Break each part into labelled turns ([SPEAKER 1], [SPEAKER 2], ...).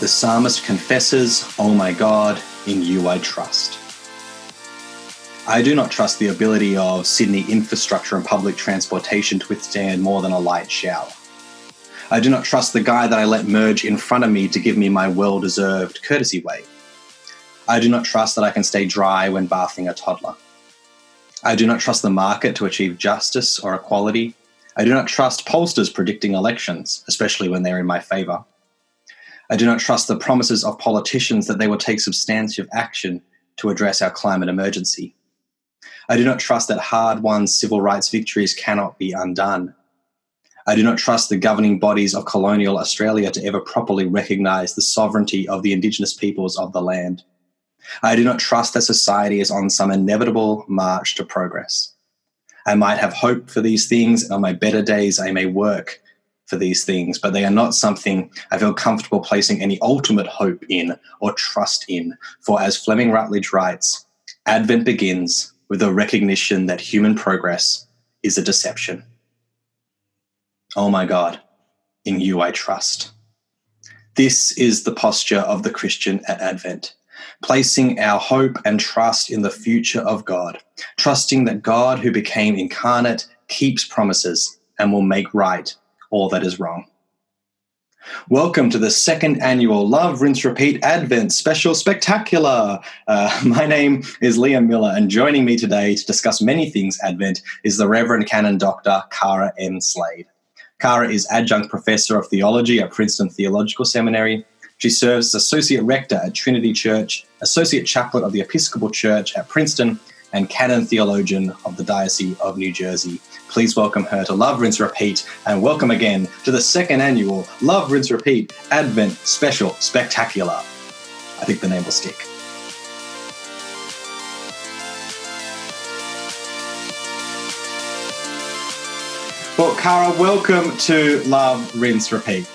[SPEAKER 1] The psalmist confesses, Oh my God, in you I trust. I do not trust the ability of Sydney infrastructure and public transportation to withstand more than a light shower. I do not trust the guy that I let merge in front of me to give me my well deserved courtesy wave. I do not trust that I can stay dry when bathing a toddler. I do not trust the market to achieve justice or equality. I do not trust pollsters predicting elections, especially when they're in my favour. I do not trust the promises of politicians that they will take substantive action to address our climate emergency. I do not trust that hard won civil rights victories cannot be undone. I do not trust the governing bodies of colonial Australia to ever properly recognise the sovereignty of the Indigenous peoples of the land. I do not trust that society is on some inevitable march to progress. I might have hope for these things, and on my better days, I may work for these things, but they are not something I feel comfortable placing any ultimate hope in or trust in. For as Fleming Rutledge writes, Advent begins with a recognition that human progress is a deception. Oh my God, in you I trust. This is the posture of the Christian at Advent, placing our hope and trust in the future of God, trusting that God, who became incarnate, keeps promises and will make right all that is wrong. Welcome to the second annual Love, Rinse, Repeat Advent Special Spectacular. Uh, my name is Liam Miller, and joining me today to discuss many things Advent is the Reverend Canon Dr. Kara M. Slade. Kara is adjunct professor of theology at Princeton Theological Seminary. She serves as associate rector at Trinity Church, associate chaplain of the Episcopal Church at Princeton, and canon theologian of the Diocese of New Jersey. Please welcome her to Love, Rinse, Repeat, and welcome again to the second annual Love, Rinse, Repeat Advent Special Spectacular. I think the name will stick. Well, Kara, welcome to Love, Rinse, Repeat.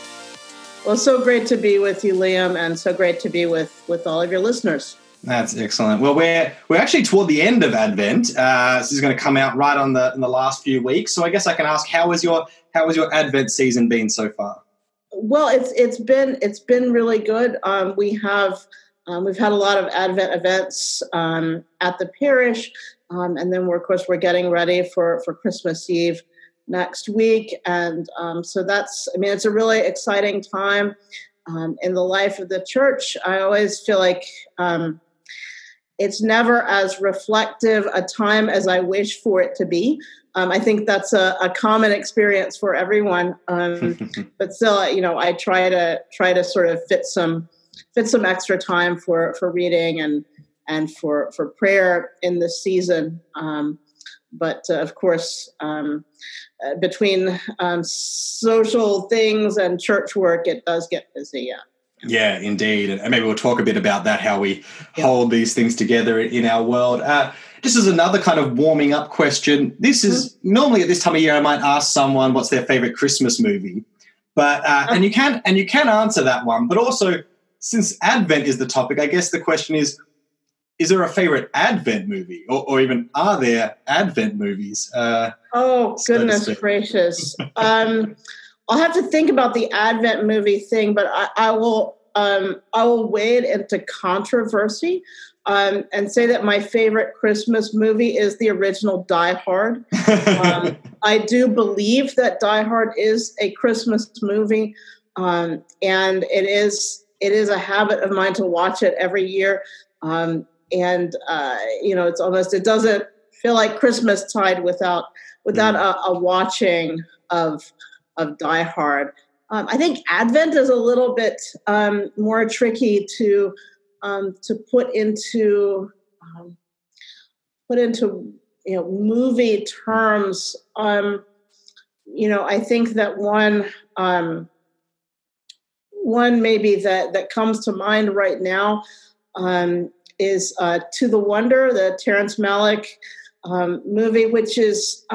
[SPEAKER 2] Well, so great to be with you, Liam, and so great to be with with all of your listeners.
[SPEAKER 1] That's excellent. Well, we're we're actually toward the end of Advent. Uh, this is going to come out right on the in the last few weeks. So I guess I can ask, how was your how was your Advent season been so far?
[SPEAKER 2] Well, it's it's been it's been really good. Um, we have um, we've had a lot of Advent events um, at the parish, um, and then we're of course we're getting ready for for Christmas Eve next week, and um, so that's I mean it's a really exciting time um, in the life of the church. I always feel like it's never as reflective a time as I wish for it to be. Um, I think that's a, a, common experience for everyone. Um, but still, you know, I try to try to sort of fit some fit some extra time for for reading and and for for prayer in this season. Um, but uh, of course, um, uh, between um, social things and church work, it does get busy. Yeah.
[SPEAKER 1] Yeah, indeed. And maybe we'll talk a bit about that, how we yeah. hold these things together in our world. Uh, this is another kind of warming up question. This is mm-hmm. normally at this time of year, I might ask someone what's their favorite Christmas movie, but uh, and you can and you can answer that one. But also, since Advent is the topic, I guess the question is: Is there a favorite Advent movie, or, or even are there Advent movies?
[SPEAKER 2] Uh, oh goodness so gracious! um, I'll have to think about the Advent movie thing, but I, I will um, I will wade into controversy um, and say that my favorite Christmas movie is the original Die Hard. um, I do believe that Die Hard is a Christmas movie, um, and it is it is a habit of mine to watch it every year. Um, and uh, you know, it's almost it doesn't feel like Christmas tide without without mm. a, a watching of of Die Hard. Um, I think Advent is a little bit um, more tricky to um, to put into um, put into you know movie terms. Um, you know, I think that one um, one maybe that that comes to mind right now is uh, To the Wonder, the Terrence Malick movie, which is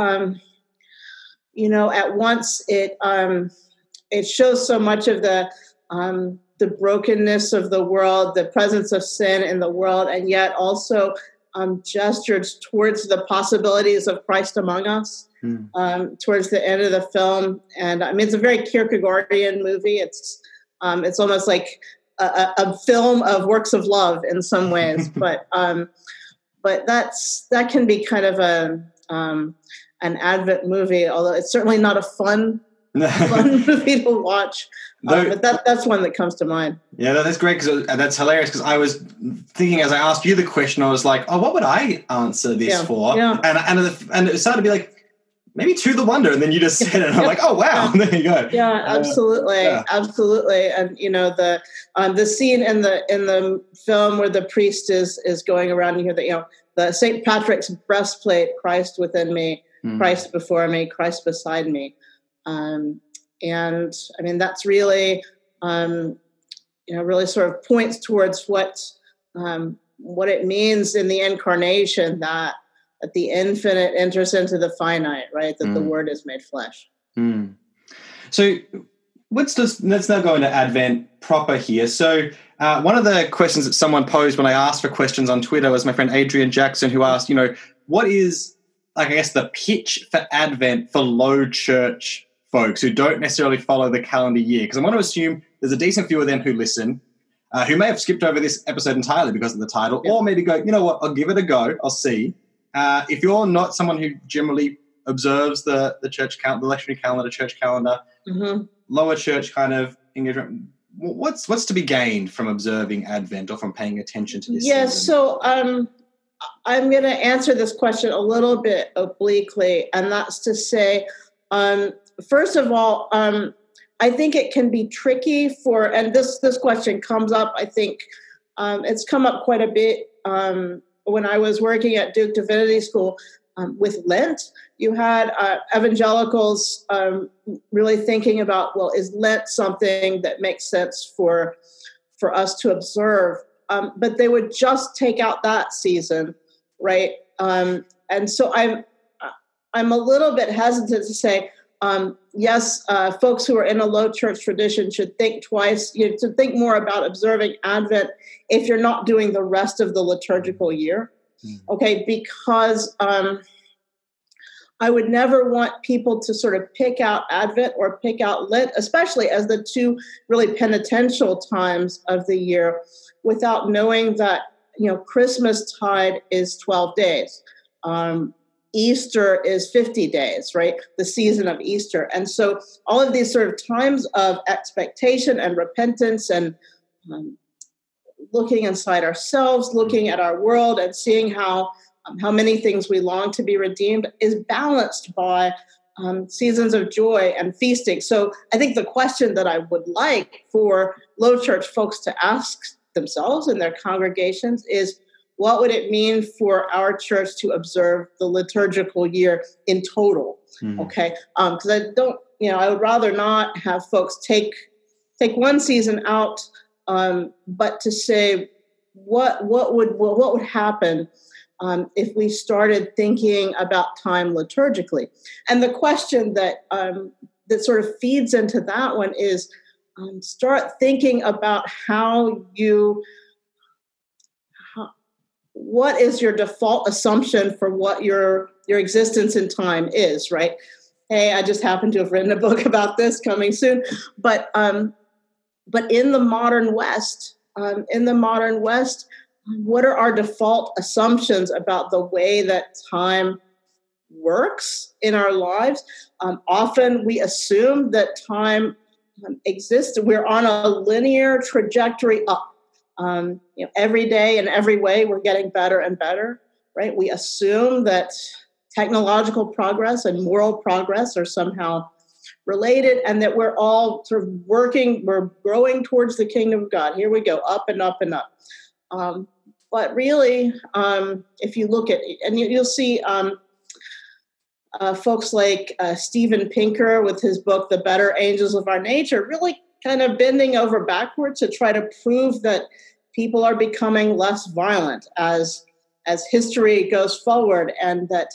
[SPEAKER 2] you know, at once it um, it shows so much of the um, the brokenness of the world, the presence of sin in the world, and yet also um, gestures towards the possibilities of Christ among us. Mm. Um, towards the end of the film, and I mean, it's a very Kierkegaardian movie. It's um, it's almost like a, a, film of works of love in some ways, but um, but that's that can be kind of a um, an Advent movie, although it's certainly not a fun fun movie to watch. Um, but that, that's one that comes to mind.
[SPEAKER 1] Yeah, that's great because that's hilarious. Because I was thinking as I asked you the question, I was like, "Oh, what would I answer this
[SPEAKER 2] yeah,
[SPEAKER 1] for?"
[SPEAKER 2] Yeah.
[SPEAKER 1] And and and it started to be like, maybe to the wonder, and then you just said it, and I'm like, "Oh, wow!" Yeah. there you
[SPEAKER 2] go. Yeah, uh, absolutely, uh, yeah. absolutely. And you know the um, the scene in the in the film where the priest is is going around and you hear that you know the Saint Patrick's breastplate, Christ within me, mm. Christ before me, Christ beside me. Um, and I mean, that's really, um, you know, really sort of points towards what um, what it means in the incarnation that that the infinite enters into the finite, right? That mm. the Word is made flesh.
[SPEAKER 1] Mm. So let's just let's now go into Advent proper here. So uh, one of the questions that someone posed when I asked for questions on Twitter was my friend Adrian Jackson, who asked, you know, what is like I guess the pitch for Advent for low church folks who don't necessarily follow the calendar year? Because I want to assume there's a decent few of them who listen, uh, who may have skipped over this episode entirely because of the title, or maybe go, you know what, I'll give it a go, I'll see. Uh, if you're not someone who generally observes the the church count, the lectionary calendar, church calendar, mm-hmm. lower church kind of engagement, what's what's to be gained from observing Advent or from paying attention to this?
[SPEAKER 2] Yes, yeah, so um, I'm going to answer this question a little bit obliquely, and that's to say, um, first of all, um, I think it can be tricky for, and this this question comes up. I think um, it's come up quite a bit um, when I was working at Duke Divinity School um, with Lent. You had uh, evangelicals um, really thinking about, well, is Lent something that makes sense for for us to observe? Um, but they would just take out that season, right? Um, and so I'm I'm a little bit hesitant to say um, yes, uh, folks who are in a low church tradition should think twice, you know, to think more about observing Advent if you're not doing the rest of the liturgical year. Mm. Okay, because um, I would never want people to sort of pick out Advent or pick out Lent, especially as the two really penitential times of the year, without knowing that you know Christmas tide is 12 days. Um, Easter is 50 days, right? The season of Easter. And so all of these sort of times of expectation and repentance and um, looking inside ourselves, looking at our world and seeing how um, how many things we long to be redeemed is balanced by um, seasons of joy and feasting. So I think the question that I would like for low church folks to ask themselves and their congregations is what would it mean for our church to observe the liturgical year in total? Mm-hmm. Okay, because um, I don't, you know, I would rather not have folks take take one season out, um, but to say what what would what would happen um, if we started thinking about time liturgically. And the question that um, that sort of feeds into that one is um, start thinking about how you what is your default assumption for what your your existence in time is right hey i just happen to have written a book about this coming soon but um but in the modern west um, in the modern west what are our default assumptions about the way that time works in our lives um, often we assume that time um, exists we're on a linear trajectory up um, you know, every day and every way, we're getting better and better, right? We assume that technological progress and moral progress are somehow related and that we're all sort of working, we're growing towards the kingdom of God. Here we go, up and up and up. Um, but really, um, if you look at, and you, will see um, uh, folks like uh, Steven Pinker with his book, The Better Angels of Our Nature, really kind of bending over backwards to try to prove that people are becoming less violent as as history goes forward and that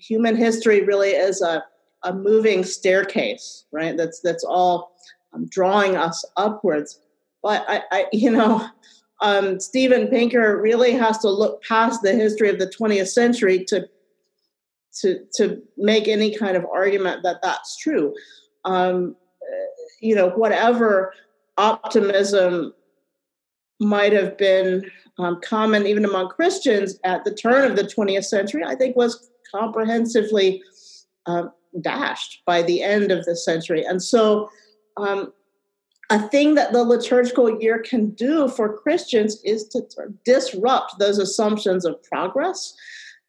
[SPEAKER 2] human history really is a, a moving staircase right? That's that's all um, drawing us upwards. But i, I you know um, steven pinker really has to look past the history of the 20th century to to to make any kind of argument that that's true um, you know, whatever optimism might have been um, common even among Christians at the turn of the 20th century, I think was comprehensively um, dashed by the end of the century. And so, um, a thing that the liturgical year can do for Christians is to disrupt those assumptions of progress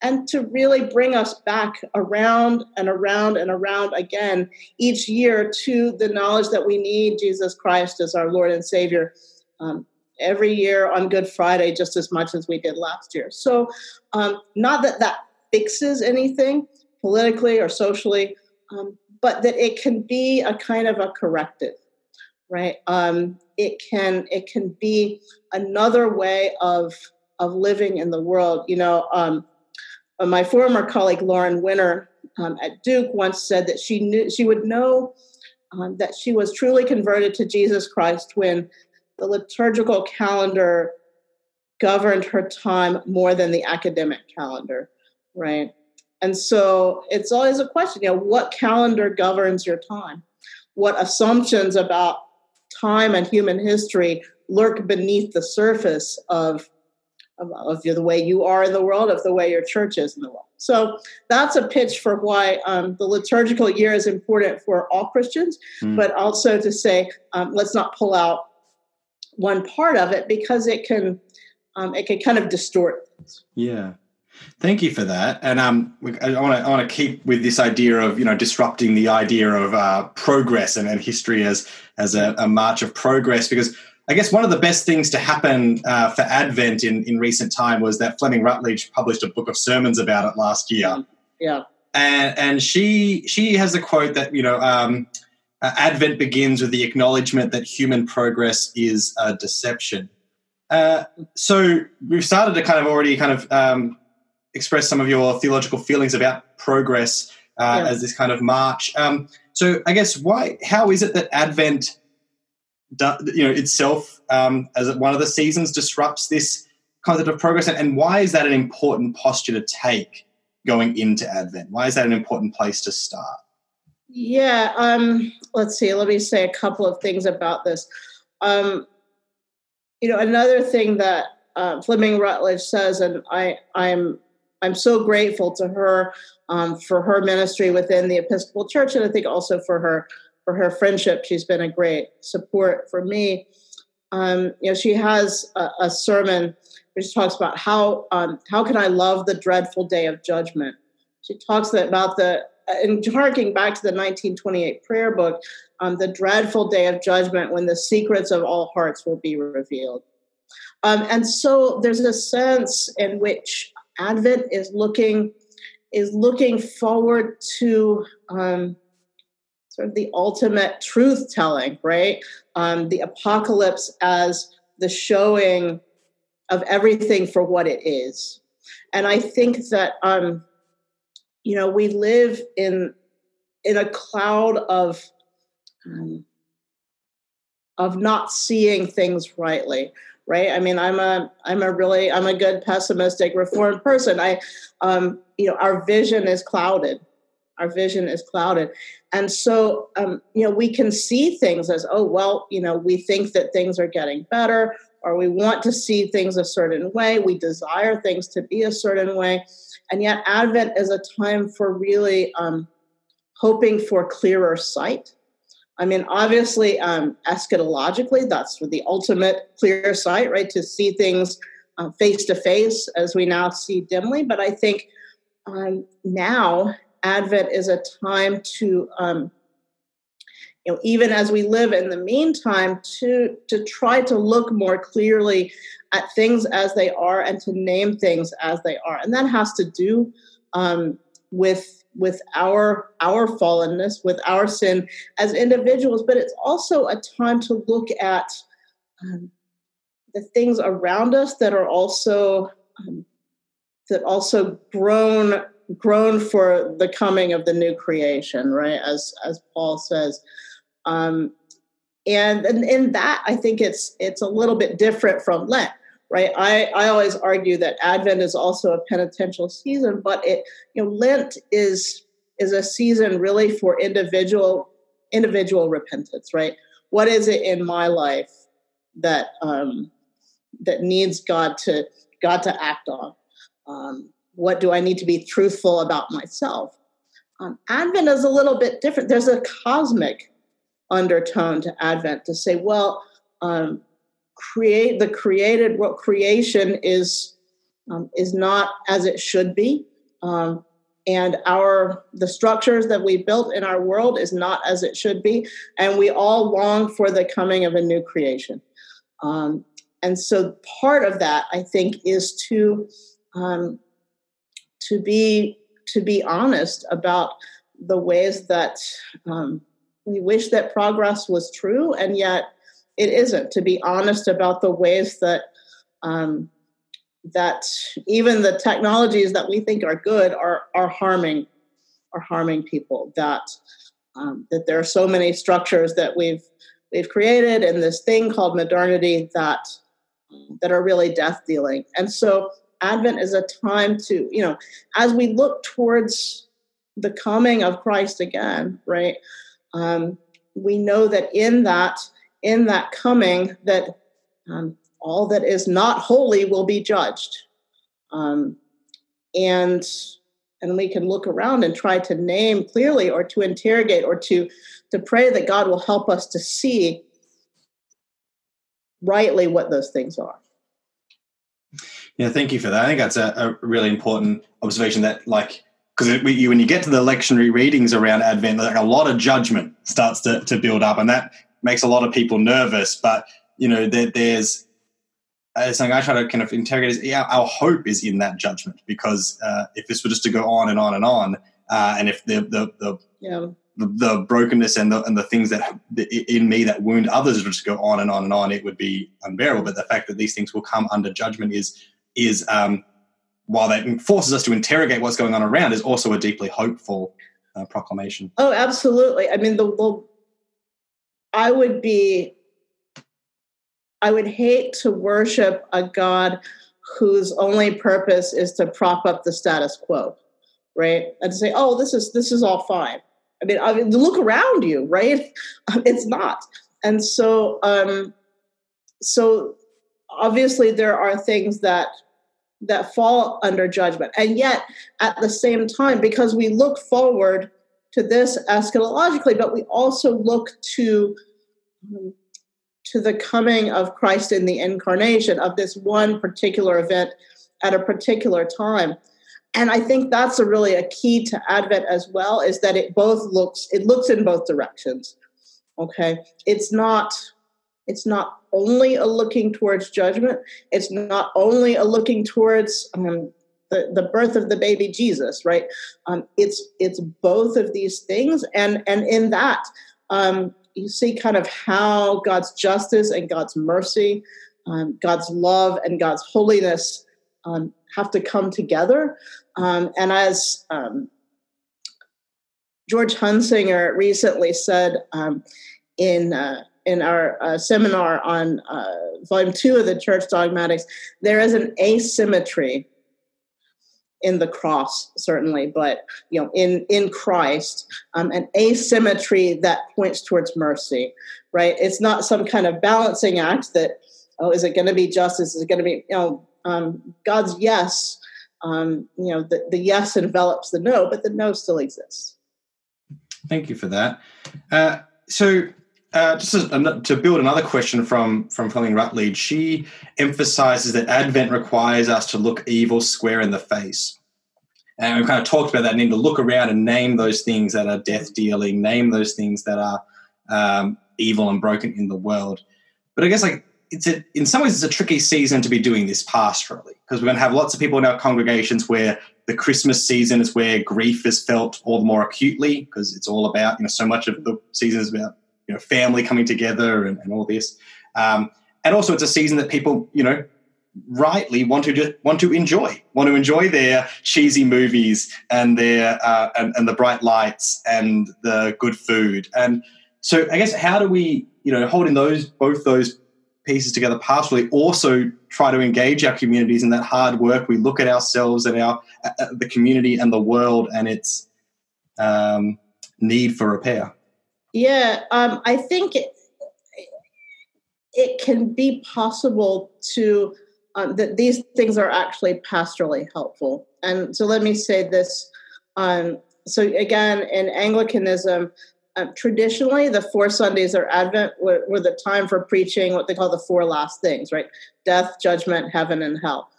[SPEAKER 2] and to really bring us back around and around and around again each year to the knowledge that we need Jesus Christ as our Lord and Savior um, every year on Good Friday, just as much as we did last year. So, um, not that that fixes anything politically or socially, um, but that it can be a kind of a corrective, right? Um, it can it can be another way of of living in the world. You know, um, uh, my former colleague Lauren Winner um, at Duke once said that she knew she would know um, that she was truly converted to Jesus Christ when the liturgical calendar governed her time more than the academic calendar, right? And so it's always a question, you know, what calendar governs your time? What assumptions about time and human history lurk beneath the surface of, of, of the way you are in the world, of the way your church is in the world? So that's a pitch for why um, the liturgical year is important for all Christians, mm. but also to say, um, let's not pull out one part of it because it can um, it can kind of distort things.
[SPEAKER 1] Yeah. Thank you for that. And um, I want to I want to keep with this idea of you know disrupting the idea of uh, progress and, and history as as a, a, march of progress because I guess one of the best things to happen uh, for Advent in in recent time was that Fleming Rutledge published a book of sermons about it last year.
[SPEAKER 2] Yeah.
[SPEAKER 1] And and she she has a quote that you know. Um, uh, Advent begins with the acknowledgement that human progress is a deception. Uh, so we've started to kind of already kind of um, express some of your theological feelings about progress uh, yeah. as this kind of march. Um, so I guess why? How is it that Advent, you know, itself um, as one of the seasons disrupts this concept of progress, and, and why is that an important posture to take going into Advent? Why is that an important place to start?
[SPEAKER 2] Yeah, um, let's see. Let me say a couple of things about this. Um, you know, another thing that uh, Fleming Rutledge says, and I, I'm, I'm so grateful to her um, for her ministry within the Episcopal Church, and I think also for her for her friendship. She's been a great support for me. Um, you know, she has a, a, sermon which talks about how um, how can I love the dreadful day of judgment. She talks about the and harking back to the 1928 prayer book, um, the dreadful day of judgment when the secrets of all hearts will be revealed. Um, and so there's a sense in which Advent is looking is looking forward to um, sort of the ultimate truth telling, right? Um, the apocalypse as the showing of everything for what it is. And I think that um, you know we live in in a cloud of um, of not seeing things rightly right? I mean i'm a i'm a really i'm a good pessimistic reformed person. I um you know our vision is clouded. Our vision is clouded. And so um you know we can see things as oh well you know we think that things are getting better or we want to see things a certain way. We desire things to be a certain way. And yet, Advent is a time for really um, hoping for clearer sight. I mean, obviously, um, eschatologically, that's the ultimate clear sight, right? To see things face to face as we now see dimly. But I think um, now Advent is a time to, um, you know, even as we live in the meantime, to to try to look more clearly at things as they are and to name things as they are and that has to do um, with with our our fallenness with our sin as individuals but it's also a time to look at um, the things around us that are also um, that also grown grown for the coming of the new creation right? As as paul says. Um, and, and in that i think it's it's a little bit different from lent right i i always argue that advent is also a penitential season but it you know lent is is a season really for individual individual repentance right what is it in my life that um that needs God to God to act on. Um, what do I need to be truthful about myself? Um, Advent is a little bit different. There's a cosmic undertone to Advent to say, well, um, create the created what creation is um, is not as it should be, um, and our the structures that we built in our world is not as it should be, and we all long for the coming of a new creation. Um, and so, part of that, I think, is to um, to be to be honest about the ways that um, we wish that progress was true, and yet it isn't. To be honest about the ways that um, that even the technologies that we think are good are are harming are harming people. That um, that there are so many structures that we've we've created in this thing called modernity that that are really death dealing. And so Advent is a time to, you know, as we look towards the coming of Christ again, right? Um, we know that in that, in that coming, that um, all that is not holy will be judged, um, and and we can look around and try to name clearly, or to interrogate, or to to pray that God will help us to see rightly what those things are.
[SPEAKER 1] Yeah, thank you for that. I think that's a, a really important observation that, like, because when you get to the lectionary readings around Advent, like a lot of judgment starts to, to build up, and that makes a lot of people nervous. But you know, there, there's uh, something I try to kind of interrogate is yeah, our hope is in that judgment because uh, if this were just to go on and on and on, uh, and if the the, the yeah the, the, brokenness and the and the things that in me that wound others would just go on and on and on, it would be unbearable. But the fact that these things will come under judgment is is um, while that forces us to interrogate what's going on around, is also a deeply hopeful uh, proclamation.
[SPEAKER 2] Oh, absolutely. I mean, the, the I would be, I would hate to worship a God whose only purpose is to prop up the status quo, right? And say, oh, this is this is all fine. I mean, I mean look around you, right? It's not. And so, um, so obviously there are things that that fall under judgment and yet at the same time because we look forward to this eschatologically but we also look to to the coming of christ in the incarnation of this one particular event at a particular time and i think that's a really a key to advent as well is that it both looks it looks in both directions okay it's not it's not only a looking towards judgment. It's not only a looking towards um, the, the birth of the baby Jesus, right? Um, it's it's both of these things, and and in that um, you see kind of how God's justice and God's mercy, um, God's love and God's holiness um, have to come together. Um, and as George Hunsinger recently said in uh, in our uh, seminar on uh, volume two of the church dogmatics, there is an asymmetry in the cross, certainly, but you know, in in Christ, um, an asymmetry that points towards mercy. Right? It's not some kind of balancing act that oh, is it going to be justice? Is it going to be you know um, God's yes? Um, you know, the, the yes envelops the no, but the no still exists.
[SPEAKER 1] Thank you for that. Uh, so uh, just to, to build another question from from Fleming Rutledge, she emphasizes that Advent requires us to look evil square in the face. And we've kind of talked about that need to look around and name those things that are death dealing, name those things that are um, evil and broken in the world. But I guess like it's a, in some ways it's a tricky season to be doing this pastorally because we're going to have lots of people in our congregations where the Christmas season is where grief is felt all the more acutely because it's all about you know so much of the season is about you know family coming together and, and all this. Um, and also, it's a season that people you know rightly want to want to enjoy, want to enjoy their cheesy movies and their uh, and, and the bright lights and the good food. And so, I guess how do we you know holding those both those pieces together pastorally also try to engage our communities in that hard work we look at ourselves and our uh, the community and the world and its um, need for repair
[SPEAKER 2] yeah, um, I think it can be possible to um, that these things are actually pastorally helpful. And so let me say this. Um, so again, in Anglicanism, um, traditionally the four Sundays of Advent were, were, the time for preaching what they call the four last things, right? Death, judgment, heaven, and hell.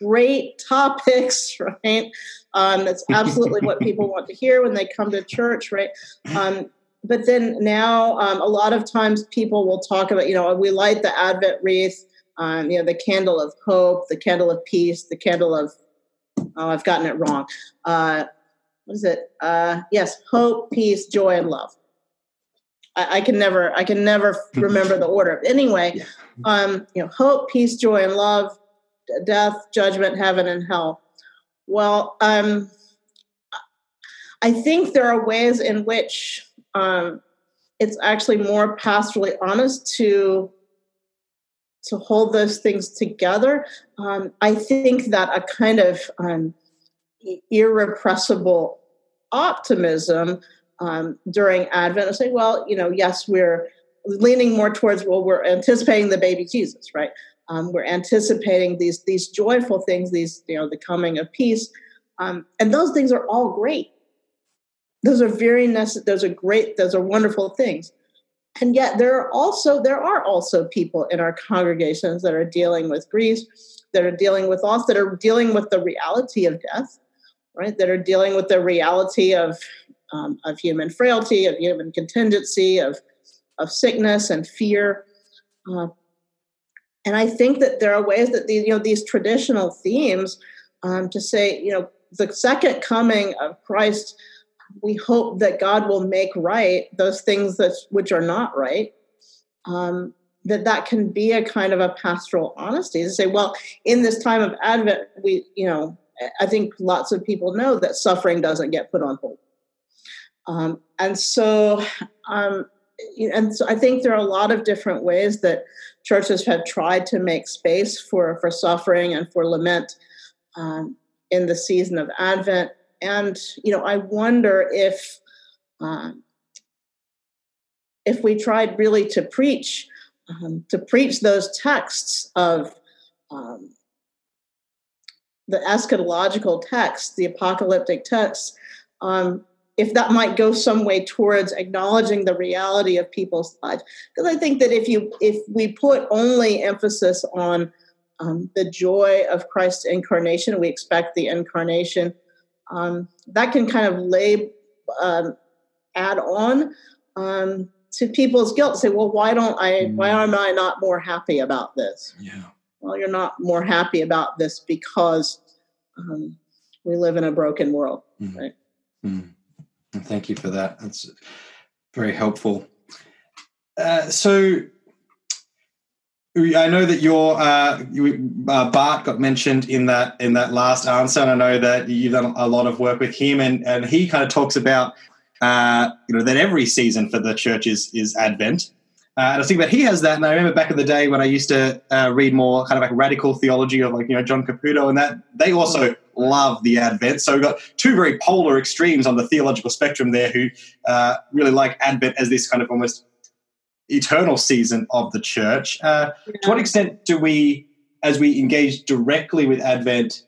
[SPEAKER 2] Great topics, right? Um, that's absolutely what people want to hear when they come to church, right? Um, but then now, um, a lot of times people will talk about, you know, we light the Advent wreath, um, you know, the candle of hope, the candle of peace, the candle of, oh, I've gotten it wrong. Uh, what is it? Uh, yes, hope, peace, joy, and love. I, I can never, I can never remember the order. Anyway, um, you know, hope, peace, joy, and love, death, judgment, heaven, and hell. Well, um, I think there are ways in which um, it's actually more pastorally honest to to hold those things together. Um, I think that a kind of um, irrepressible optimism um, during Advent, I say, well, you know, yes, we're leaning more towards well, we're anticipating the baby Jesus, right? Um, we're anticipating these these joyful things, these you know, the coming of peace, um, and those things are all great those are very necessary those are great those are wonderful things. And yet there are also there are also people in our congregations that are dealing with grief that are dealing with loss that are dealing with the reality of death right? That are dealing with the reality of um, of human frailty of human contingency of of sickness and fear. Uh, and i think that there are ways that these you know these traditional themes um, to say you know the second coming of christ we hope that God will make right those things that which are not right. Um, that that can be a kind of a pastoral honesty to say, well, in this time of Advent, we, you know, I think lots of people know that suffering doesn't get put on hold. Um, and so, um, and so I think there are a lot of different ways that churches have tried to make space for for suffering and for lament um, in the season of Advent and you know, I wonder if um, if we tried really to preach um, to preach those texts of um, the eschatological texts, the apocalyptic texts, um, if that might go some way towards acknowledging the reality of people's lives. Because I think that if you if we put only emphasis on um, the joy of Christ's incarnation, we expect the incarnation um, that can kind of lay um, add on um, to people's guilt. Say, well, why don't I? Why mm. am I not more happy about this?
[SPEAKER 1] Yeah.
[SPEAKER 2] Well, you're not more happy about this because um, we live in a broken world, mm. right?
[SPEAKER 1] Mm. Thank you for that. That's very helpful. Uh, so I know that your uh, uh, Barth got mentioned in that in that last answer, and I know that you've done a lot of work with him, and, and he kind of talks about uh, you know that every season for the church is is Advent. Uh, and I think that he has that, and I remember back in the day when I used to uh, read more kind of like radical theology of like you know John Caputo, and that they also love the Advent. So we've got two very polar extremes on the theological spectrum there, who uh, really like Advent as this kind of almost eternal season of the church. Uh, yeah. To what extent do we, as we engage directly with Advent,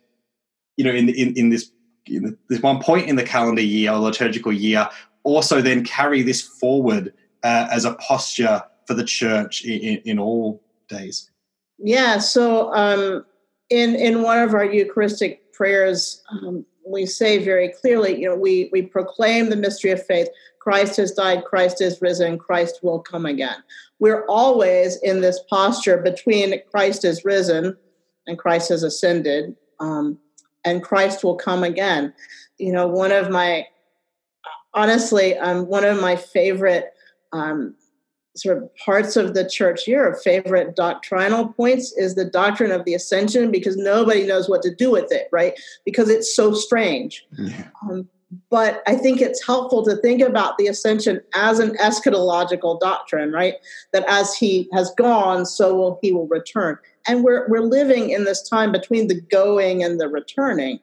[SPEAKER 1] you know, in in, in this in this one point in the calendar year or liturgical year, also then carry this forward uh, as a posture for the church in, in all days?
[SPEAKER 2] Yeah. So, um, in in one of our Eucharistic prayers, um, we say very clearly, you know, we we proclaim the mystery of faith. Christ has died, Christ is risen, Christ will come again. We're always in this posture between Christ is risen and Christ has ascended, um, and Christ will come again. You know, one of my, honestly, um, one of my favorite um, sort of parts of the church year, favorite doctrinal points, is the doctrine of the ascension because nobody knows what to do with it, right? Because it's so strange. Yeah. Um, but I think it's helpful to think about the ascension as an eschatological doctrine, right? That as he has gone, so will he will return. And we're we're living in this time between the going and the returning.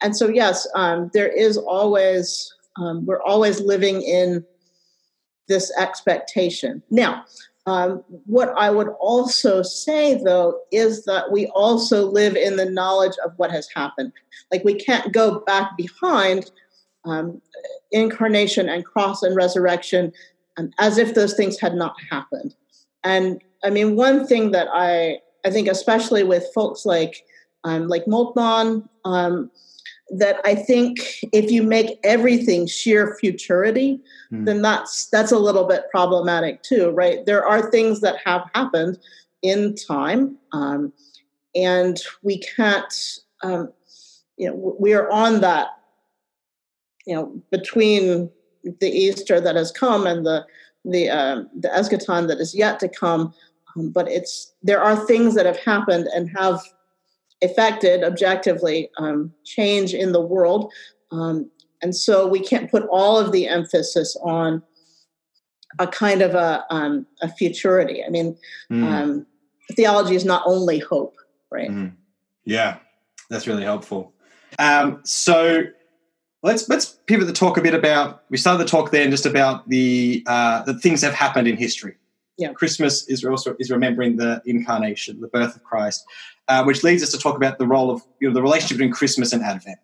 [SPEAKER 2] And so, yes, um, there is always um, we're always living in this expectation. Now, Um, what I would also say, though, is that we also live in the knowledge of what has happened. Like we can't go back behind um, incarnation and cross and resurrection um, as if those things had not happened. And I mean, one thing that I I think, especially with folks like um, like Moltmann, um, that I think if you make everything sheer futurity, mm. then that's that's a little bit problematic too, right? There are things that have happened in time, um, and we can't. Um, you know, we are on that. You know, between the Easter that has come and the the uh, the eschaton that is yet to come, um, but it's there are things that have happened and have affected objectively um, change in the world. Um, and so we can't put all of the emphasis on a kind of a, um, a futurity. I mean, mm. theology is not only hope, right? Mm.
[SPEAKER 1] Yeah, that's really helpful. Um, so let's let's pivot the talk a bit about. We started the talk then just about the uh, the things that have happened in history.
[SPEAKER 2] Yeah.
[SPEAKER 1] Christmas is also is remembering the incarnation, the birth of Christ, uh, which leads us to talk about the role of you know, the relationship between Christmas and Advent.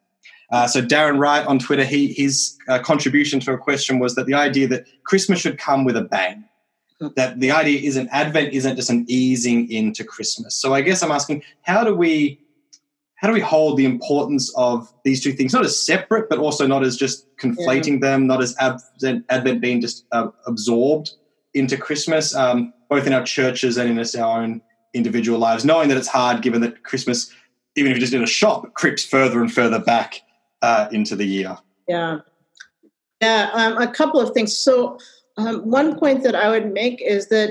[SPEAKER 1] Uh, so Darren Wright on Twitter, he, his uh, contribution to a question was that the idea that Christmas should come with a bang, that the idea isn't Advent isn't just an easing into Christmas. So I guess I'm asking, how do we how do we hold the importance of these two things, not as separate, but also not as just conflating yeah. them, not as Advent, Advent being just uh, absorbed into Christmas, um, both in our churches and in our own individual lives, knowing that it's hard given that Christmas, even if you're just in a shop, creeps further and further back uh, into the year.
[SPEAKER 2] Yeah. Yeah, um, a couple of things. So, um, one point that I would make is that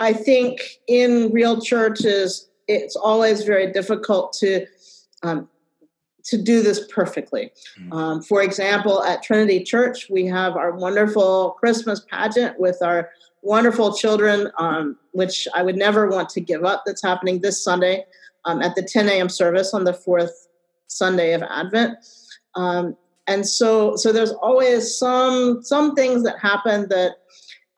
[SPEAKER 2] I think in real churches, it's always very difficult to um, to do this perfectly. Mm-hmm. Um, for example, at Trinity Church, we have our wonderful Christmas pageant with our wonderful children, um, which I would never want to give up. That's happening this Sunday um, at the 10 a.m. service on the fourth Sunday of Advent. Um, and so, so there's always some some things that happen that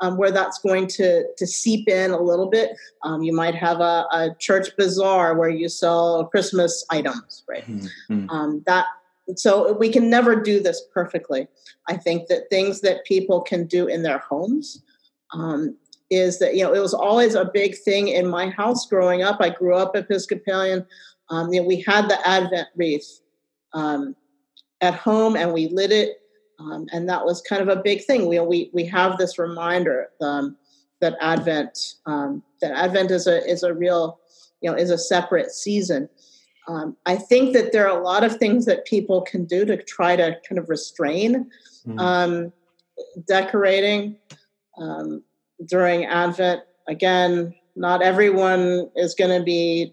[SPEAKER 2] um, where that's going to to seep in a little bit. Um, you might have a, a, church bazaar where you sell Christmas items, right? Mm-hmm. Um, that so we can never do this perfectly. I think that things that people can do in their homes um, is that you know it was always a big thing in my house growing up. I grew up Episcopalian. Um, you know, we had the Advent wreath um, at home, and we lit it, um, and that was kind of a big thing. We we we have this reminder um, that Advent um, that Advent is a is a real you know is a separate season. Um, I think that there are a lot of things that people can do to try to kind of restrain mm. decorating um, during Advent. Again, not everyone is going to be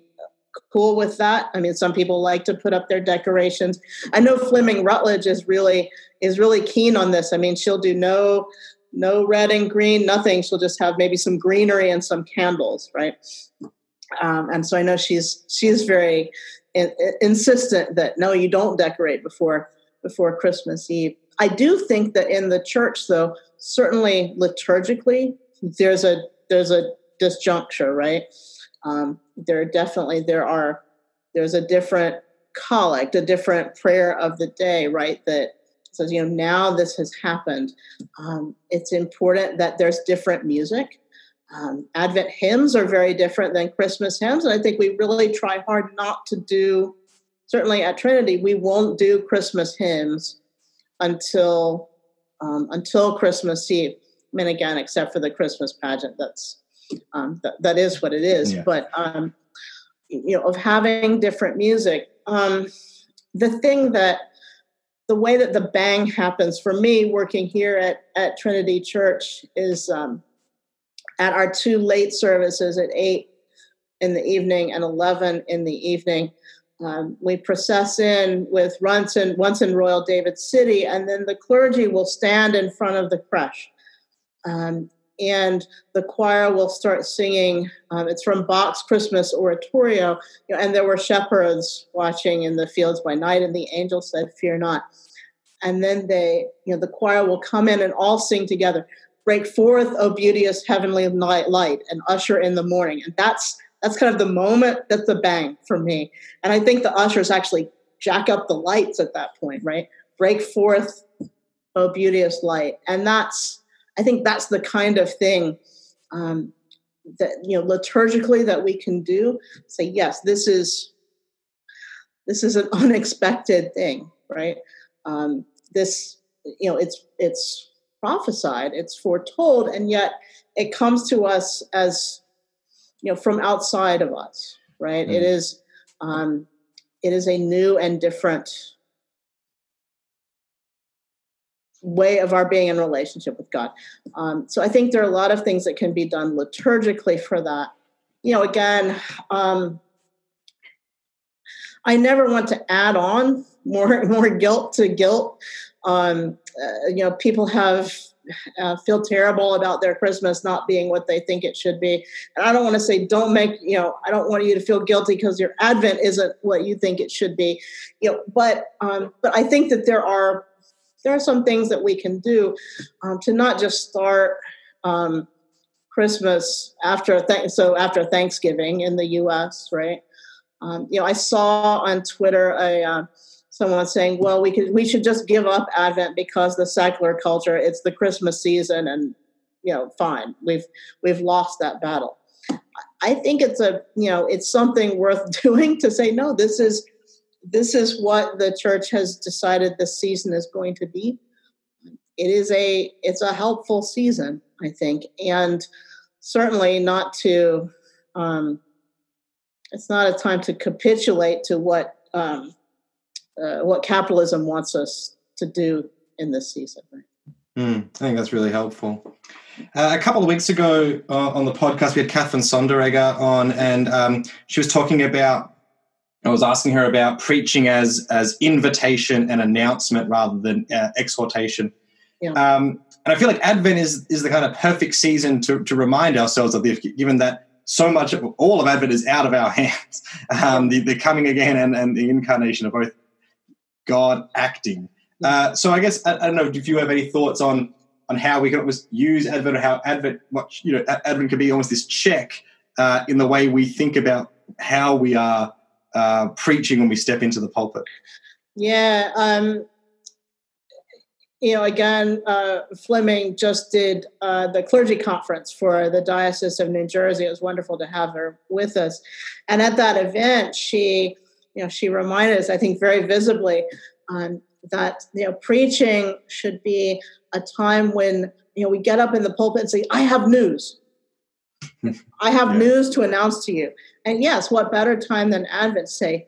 [SPEAKER 2] cool with that. I mean, some people like to put up their decorations. I know Fleming Rutledge is really is really keen on this. I mean, she'll do no no red and green, nothing. She'll just have maybe some greenery and some candles, right? Um, and so I know she's she's very in, insistent that no, you don't decorate before before Christmas Eve. I do think that in the church, though, certainly liturgically, there's a there's a disjuncture, right? Um, there definitely there are there's a different collect, a different prayer of the day, right? That says, you know, now this has happened. Um, it's important that there's different music. Um, Advent hymns are very different than Christmas hymns, and I think we really try hard not to do. Certainly at Trinity, we won't do Christmas hymns until um, until Christmas Eve. I mean, again, except for the Christmas pageant, that's um, th- that is what it is. Yeah. But um, you know, of having different music, um, the thing that the way that the bang happens for me working here at at Trinity Church is um, at our two late services at eight in the evening and eleven in the evening. Um, we process in with once in, once in Royal David City, and then the clergy will stand in front of the creche. Um, and the choir will start singing. Um, it's from Bach's Christmas Oratorio, you know, and there were shepherds watching in the fields by night, and the angel said, "Fear not." And then they, you know, the choir will come in and all sing together. break forth, O beauteous heavenly light, and usher in the morning. And that's that's kind of the moment that's the bang for me. And I think the ushers actually jack up the lights at that point, right? Break forth, O beauteous light. And that's I think that's the kind of thing um, that you know liturgically that we can do. Say yes, this is this is an unexpected thing, right? Um, this you know it's it's prophesied, it's foretold, and yet it comes to us as you know from outside of us, right? Mm. It is um, it is a new and different way of our being in relationship with God. Um, so I think there are a lot of things that can be done liturgically for that. You know, again, um, I never want to add on more more guilt to guilt. Um, uh, you know, people have uh, feel terrible about their Christmas not being what they think it should be. And I don't want to say don't make you know I don't want you to feel guilty because your Advent isn't what you think it should be. You know, but um, but I think that there are there are some things that we can do um, to not just start um, Christmas after th- so after Thanksgiving in the U.S. Right? Um, you know, I saw on Twitter a uh, someone saying, "Well, we could we should just give up Advent because the secular culture it's the Christmas season and you know fine we've we've lost that battle." I think it's a you know it's something worth doing to say no this is this is what the church has decided the season is going to be. It is a it's a helpful season, I think, and certainly not to. Um, it's not a time to capitulate to what um, uh, what capitalism wants us to do in this season. Right?
[SPEAKER 3] Mm, I think that's really helpful. Uh, a couple of weeks ago uh, on the podcast, we had Katherine Sonderegger on, and um, she was talking about I was asking her about preaching as as invitation and announcement rather than uh, exhortation. Yeah. Um, and I feel like Advent is is the kind of perfect season to to remind ourselves of this, given that so much of all of Advent is out of our hands. Um, the, the coming again and, and the incarnation of both God acting. Uh, so I guess I, I, don't know if you have any thoughts on on how we can almost use Advent or how Advent, what you know, Advent can be almost this check uh, in the way we think about how we are uh, preaching when we step into the pulpit?
[SPEAKER 2] Yeah, um, you know, again, uh, Fleming just did uh, the clergy conference for the Diocese of New Jersey. It was wonderful to have her with us, and at that event, she, you know, she reminded us, I think, very visibly, um, that you know, preaching should be a time when you know we get up in the pulpit and say, "I have news." I have yeah. news to announce to you. And yes, what better time than Advent say,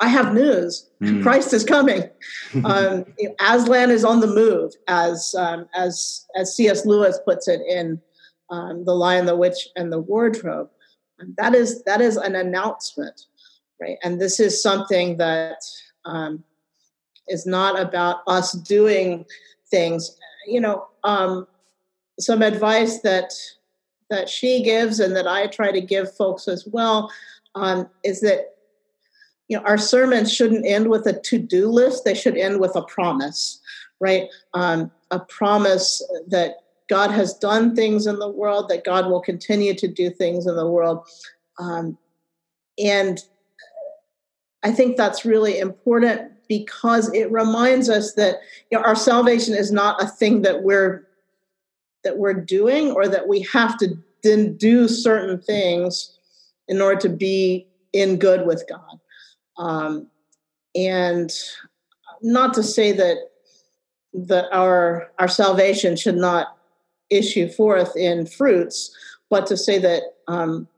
[SPEAKER 2] I have news. Mm. Christ is coming. um, Aslan is on the move, as um, as as C.S. Lewis puts it in um, *The Lion, the Witch, and the Wardrobe*. And that is that is an announcement, right? And this is something that um, is not about us doing things. You know, um, some advice that that she gives and that I try to give folks as well um, is that you know our sermons shouldn't end with a to-do list. They should end with a promise right? Um, a promise that god has done things in the world that god will continue to do things in the world. Um, and i think that's really important because it reminds us that you know, our salvation is not a thing that we're that we're doing or that we have to then do certain things in order to be in good with God. Um, and not to say that that our our salvation should not issue forth in fruits, but to say that um,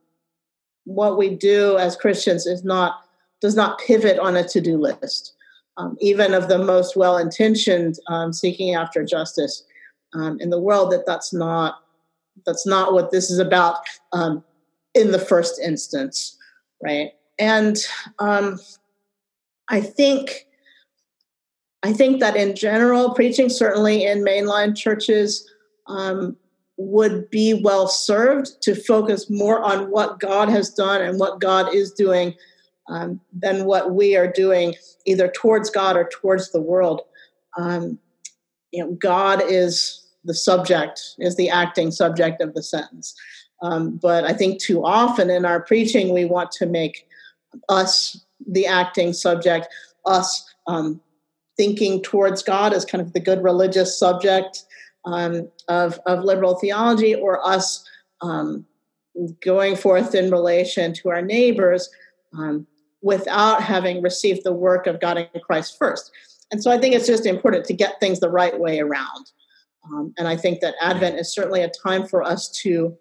[SPEAKER 2] what we do as Christians is not does not pivot on a to do list, um, even of the most well intentioned um, seeking after justice um, in the world. That that's not that's not what this is about um, in the first instance, right? And um, I think I think that in general, preaching certainly in mainline churches um, would be well served to focus more on what God has done and what God is doing um, than what we are doing, either towards God or towards the world. Um, you know, God is the subject, is the acting subject of the sentence. Um, but I think too often in our preaching, we want to make us the acting subject, us um, thinking towards God as kind of the good religious subject um, of, of liberal theology, or us um, going forth in relation to our neighbors um, without having received the work of God in Christ first. And so I think it's just important to get things the right way around. Um, and I think that Advent is certainly a time for us to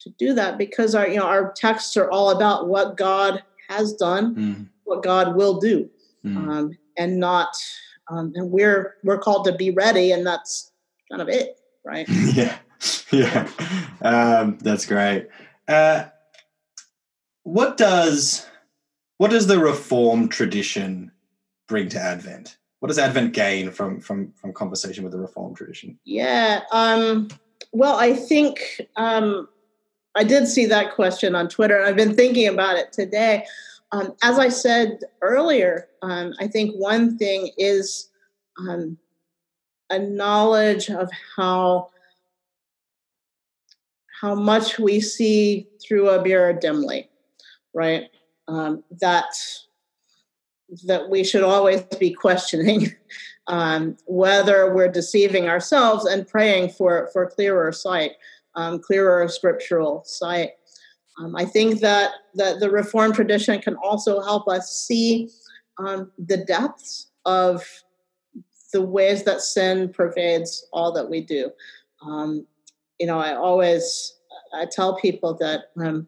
[SPEAKER 2] to do that because our you know our texts are all about what God has done, mm. what God will do, mm. um, and not um, and we're we're called to be ready, and that's kind of it, right?
[SPEAKER 1] yeah, yeah, um, that's great. Uh, what does what does the Reformed tradition bring to Advent? What does Advent gain from from from conversation with the Reformed tradition?
[SPEAKER 2] Yeah, um, well, I think um, I did see that question on Twitter, and I've been thinking about it today. Um, as I said earlier, um, I think one thing is um, a knowledge of how how much we see through a mirror dimly, right? Um, that that we should always be questioning um, whether we're deceiving ourselves and praying for, for clearer sight, um, clearer scriptural sight. Um, I think that, that the Reformed tradition can also help us see um, the depths of the ways that sin pervades all that we do. Um, you know, I always I tell people that um,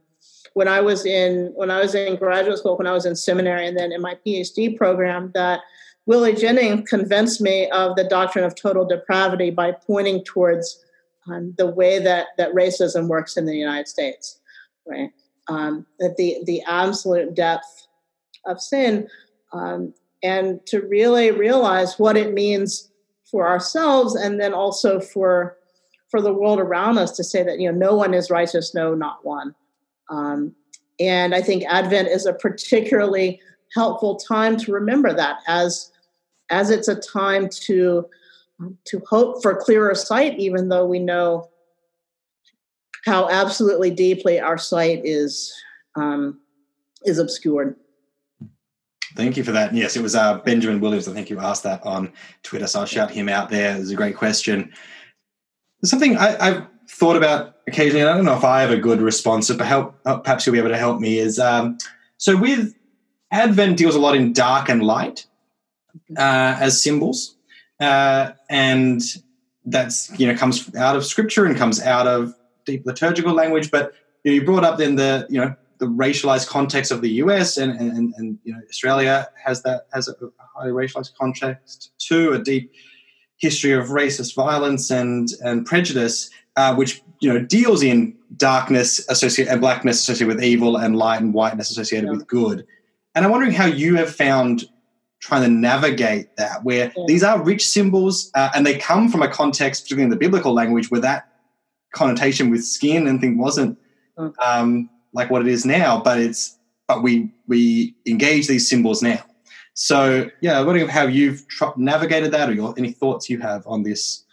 [SPEAKER 2] when I was in when I was in graduate school, when I was in seminary, and then in my PhD program, that Willie Jennings convinced me of the doctrine of total depravity by pointing towards um, the way that that racism works in the United States, right? Um, that the the absolute depth of sin, um, and to really realize what it means for ourselves, and then also for for the world around us to say that you know no one is righteous, no, not one. Um, and I think Advent is a particularly helpful time to remember that as as it's a time to to hope for clearer sight, even though we know how absolutely deeply our sight is um, is obscured.
[SPEAKER 1] Thank you for that. Yes, it was uh, Benjamin Williams. I think you asked that on Twitter, so I'll shout him out there. It was a great question. Something I, I've thought about occasionally, I don't know if I have a good response, but help, uh, perhaps you'll be able to help me, is um, so with Advent deals a lot in dark and light uh, as symbols. Uh, and that's, you know, comes out of scripture and comes out of deep liturgical language. But you, know, you brought up then the, you know, the racialized context of the US and, and, and you know, Australia has that, has a highly racialized context too, a deep history of racist violence and, and prejudice uh, which you know deals in darkness associated and blackness associated with evil and light and whiteness associated yeah. with good. And I'm wondering how you have found trying to navigate that, where yeah. these are rich symbols uh, and they come from a context, particularly in the biblical language, where that connotation with skin and thing wasn't mm. um, like what it is now. But it's but we we engage these symbols now. So yeah, I'm wondering how you've tr- navigated that, or your, any thoughts you have on this.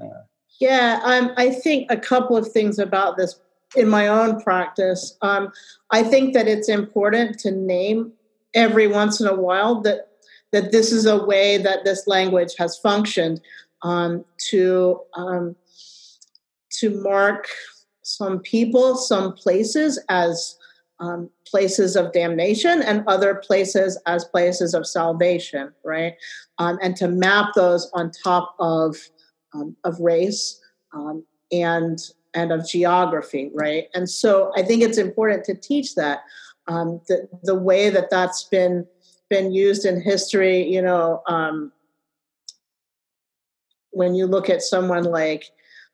[SPEAKER 1] Uh,
[SPEAKER 2] yeah, um, I think a couple of things about this in my own practice. Um, I think that it's important to name every once in a while that that this is a way that this language has functioned um, to um, to mark some people, some places as um, places of damnation, and other places as places of salvation, right? Um, and to map those on top of um, of race um, and and of geography, right? And so I think it's important to teach that um, the the way that that's been been used in history. You know, um, when you look at someone like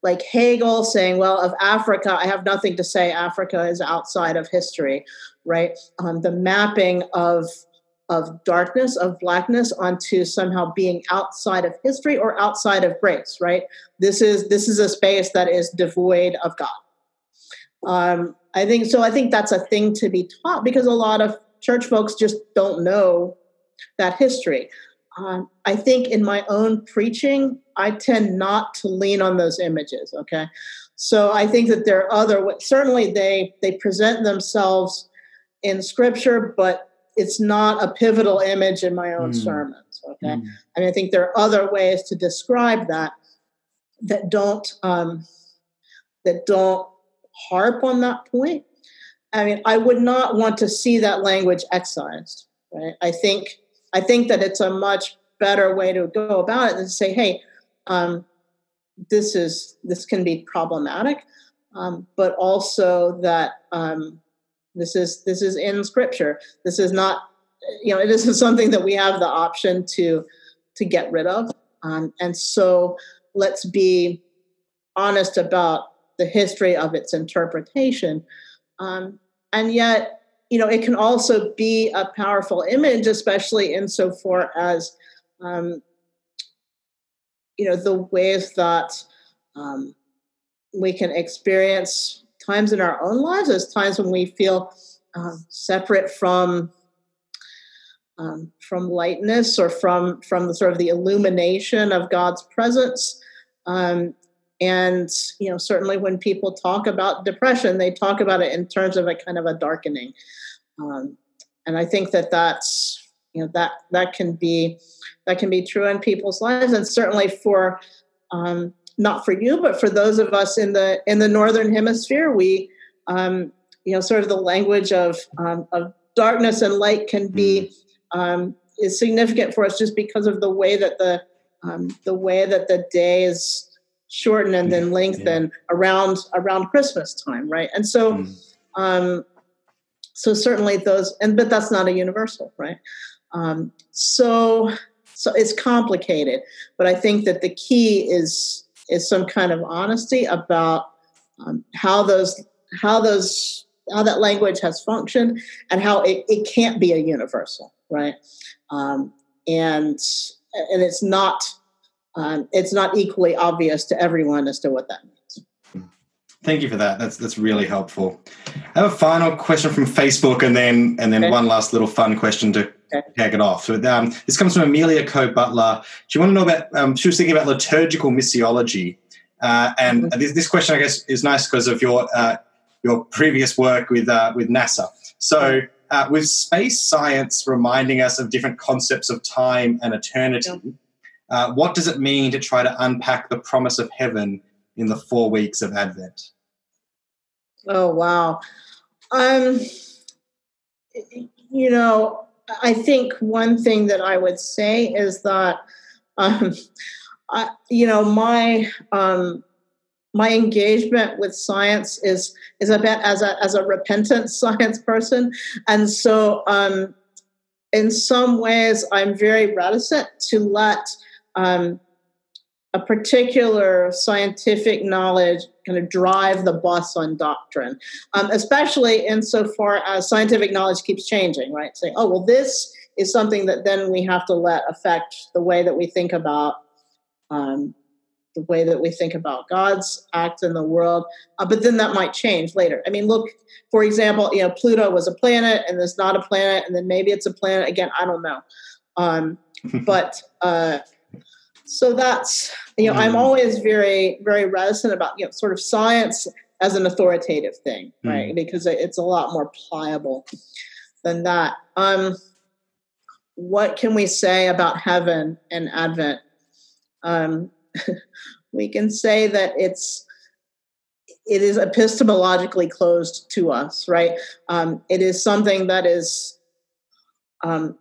[SPEAKER 2] like Hegel saying, "Well, of Africa, I have nothing to say. Africa is outside of history." Right? Um, the mapping of of darkness, of blackness onto somehow being outside of history or outside of grace, right? This is this is a space that is devoid of God. Um, I think so. I think that's a thing to be taught because a lot of church folks just don't know that history. Um, I think in my own preaching, I tend not to lean on those images. Okay, so I think that there are other certainly they they present themselves in Scripture, but it's not a pivotal image in my own mm. sermons. Okay, mm. and I think there are other ways to describe that that don't um, that don't harp on that point. I mean, I would not want to see that language excised. Right? I think I think that it's a much better way to go about it than to say, "Hey, um, this is this can be problematic," um, but also that um, this is this is in Scripture. This is not, you know, it isn't something that we have the option to to get rid of, um, and so let's be honest about the history of its interpretation. Um, and yet, you know, it can also be a powerful image, especially insofar as, um, you know, the ways that um, we can experience times in our own lives as times when we feel um, separate from um, from lightness or from from the sort of the illumination of God's presence. Um, and you know, certainly when people talk about depression, they talk about it in terms of a kind of a darkening. Um, and I think that that's you know that that can be that can be true in people's lives, and certainly for um, not for you, but for those of us in the in the northern hemisphere, we um, you know sort of the language of um, of darkness and light can be mm. um, is significant for us just because of the way that the um, the way that the day is shortened and then lengthened yeah. around around Christmas time, right? And so, mm. um, so certainly those, and but that's not a universal, right? Um, so, so it's complicated, but I think that the key is is some kind of honesty about um, how those how those how that language has functioned and how it, it can't be a universal, right? Um, and and it's not um, it's not equally obvious to everyone as to what that means.
[SPEAKER 3] Thank you for that. That's that's really helpful. I have a final question from Facebook, and then and then okay. one last little fun question to. Tag it off. So um, this comes from Amelia Co Butler. She wanted to know about. Um, she was thinking about liturgical missiology, uh, and mm-hmm. this, this question, I guess, is nice because of your uh, your previous work with uh, with NASA. So. Uh, with space science reminding us of different concepts of time and eternity, uh, what does it mean to try to unpack the promise of heaven in the four weeks of Advent?
[SPEAKER 2] Oh wow, um, you know, I think one thing that I would say is that, um, I, you know, my um, my engagement with science is is a bit as a as a repentant science person, and so um, in some ways I'm very reticent to let um, a particular scientific knowledge kind of drive the bus on doctrine, um, especially insofar as scientific knowledge keeps changing, right? Saying, oh, well, this is something that then we have to let affect the way that we think about um, the way that we think about God's act in the world. Uh, but then that might change later. I mean, look, for example, you know, Pluto was a planet and it's not a planet, and then maybe it's a planet again. I don't know. Um, but uh, so that's you know mm. i'm always very very reticent about you know sort of science as an authoritative thing mm. right because it's a lot more pliable than that um what can we say about heaven and advent um we can say that it's it is epistemologically closed to us right um it is something that is um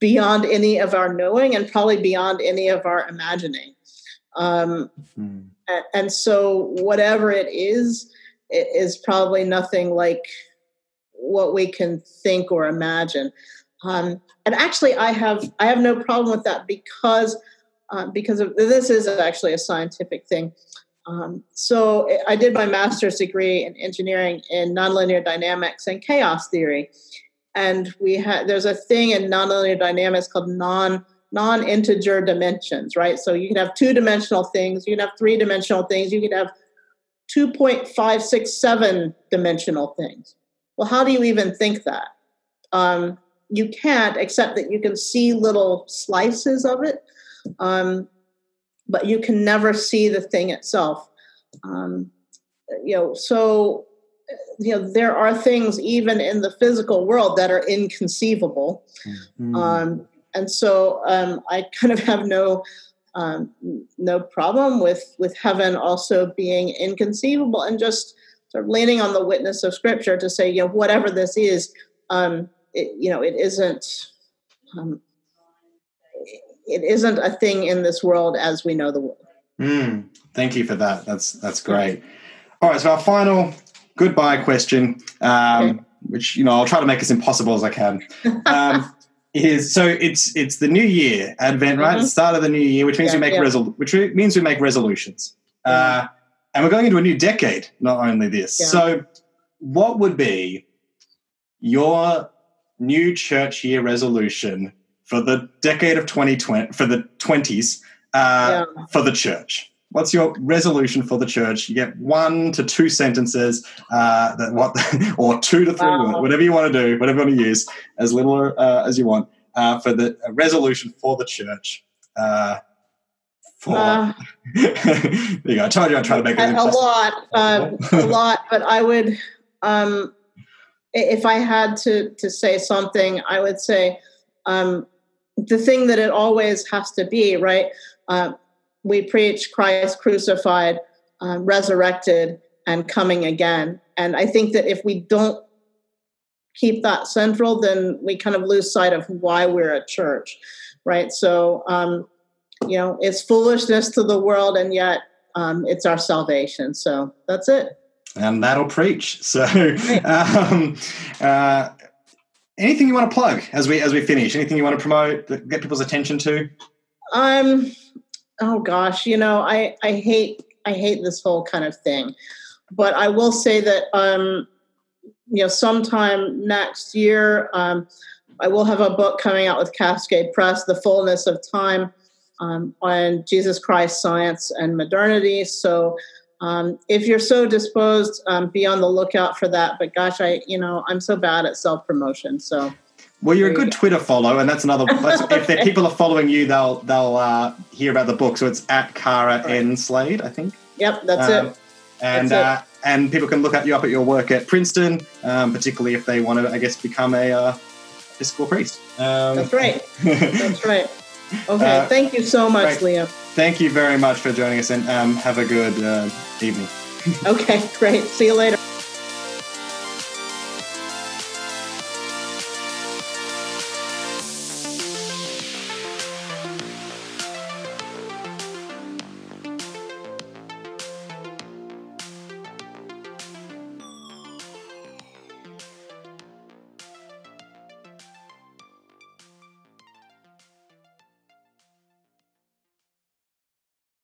[SPEAKER 2] beyond any of our knowing and probably beyond any of our imagining. Um, mm. and, and, so, whatever it is, it is probably nothing like what we can think or imagine. Um, and actually, I have I have no problem with that because uh, because of, this is actually a scientific thing. Um, so I did my master's degree in engineering in nonlinear dynamics and chaos theory, and we had there's a thing in nonlinear dynamics called non non-integer dimensions, right? So you can have two-dimensional things, you can have three-dimensional things, you can have 2.567 dimensional things. Well, how do you even think that? Um, you can't, except that you can see little slices of it. Um, but you can never see the thing itself. Um, you know, so you know there are things even in the physical world that are inconceivable, mm-hmm. um, and so um, I kind of have no um, no problem with with heaven also being inconceivable and just sort of leaning on the witness of Scripture to say, you know, whatever this is, um, it, you know, it isn't. Um, it isn't a thing in this world as we know the world.
[SPEAKER 1] Mm, thank you for that. That's that's great. All right, so our final goodbye question, um, which you know I'll try to make as impossible as I can. Um, is so it's it's the new year Advent, right? Mm-hmm. The start of the new year, which means yeah, we make yeah. resol- which means we make resolutions, uh, and we're going into a new decade. Not only this, yeah. so what would be your new church year resolution for the decade of 2020 for the 20s uh, yeah. for the church what's your resolution for the church you get one to two sentences uh, that what or two to three wow. whatever you want to do whatever you want to use as little uh, as you want uh, for the resolution for the church uh, for uh, there you go i told you i'd try to make it
[SPEAKER 2] a lot a lot but i would um, if i had to to say something i would say um, the thing that it always has to be, right? Uh, we preach Christ crucified, um, resurrected, and coming again. And I think that if we don't keep that central, then we kind of lose sight of why we're a church, right? So, um, you know, it's foolishness to the world, and yet um, it's our salvation. So that's it.
[SPEAKER 1] And that'll preach. So, um, uh, anything you want to plug as we as we finish? Anything you want to promote get people's attention to?
[SPEAKER 2] Um. Oh gosh, you know, I I hate I hate this whole kind of thing, but I will say that um, you know, sometime next year, um, I will have a book coming out with Cascade Press, The Fullness of Time, um, on Jesus Christ, science, and modernity. So um, if you're so disposed, um, be on the lookout for that. But gosh, I you know I'm so bad at self promotion. So
[SPEAKER 1] well, you're a good Twitter follow, and that's another. That's, okay. If the people are following you, they'll they'll uh, hear about the book. So it's at Kara right. N Slade, I think.
[SPEAKER 2] Yep, that's um, it.
[SPEAKER 1] And that's uh, it. and people can look at you up at your work at Princeton, um, particularly if they want to, I guess, become a uh, Episcopal priest.
[SPEAKER 2] Um, that's right. that's right. Okay, uh, thank you so much, great. Liam.
[SPEAKER 1] Thank you very much for joining us, and um, have a good uh, evening.
[SPEAKER 2] okay, great. See you later.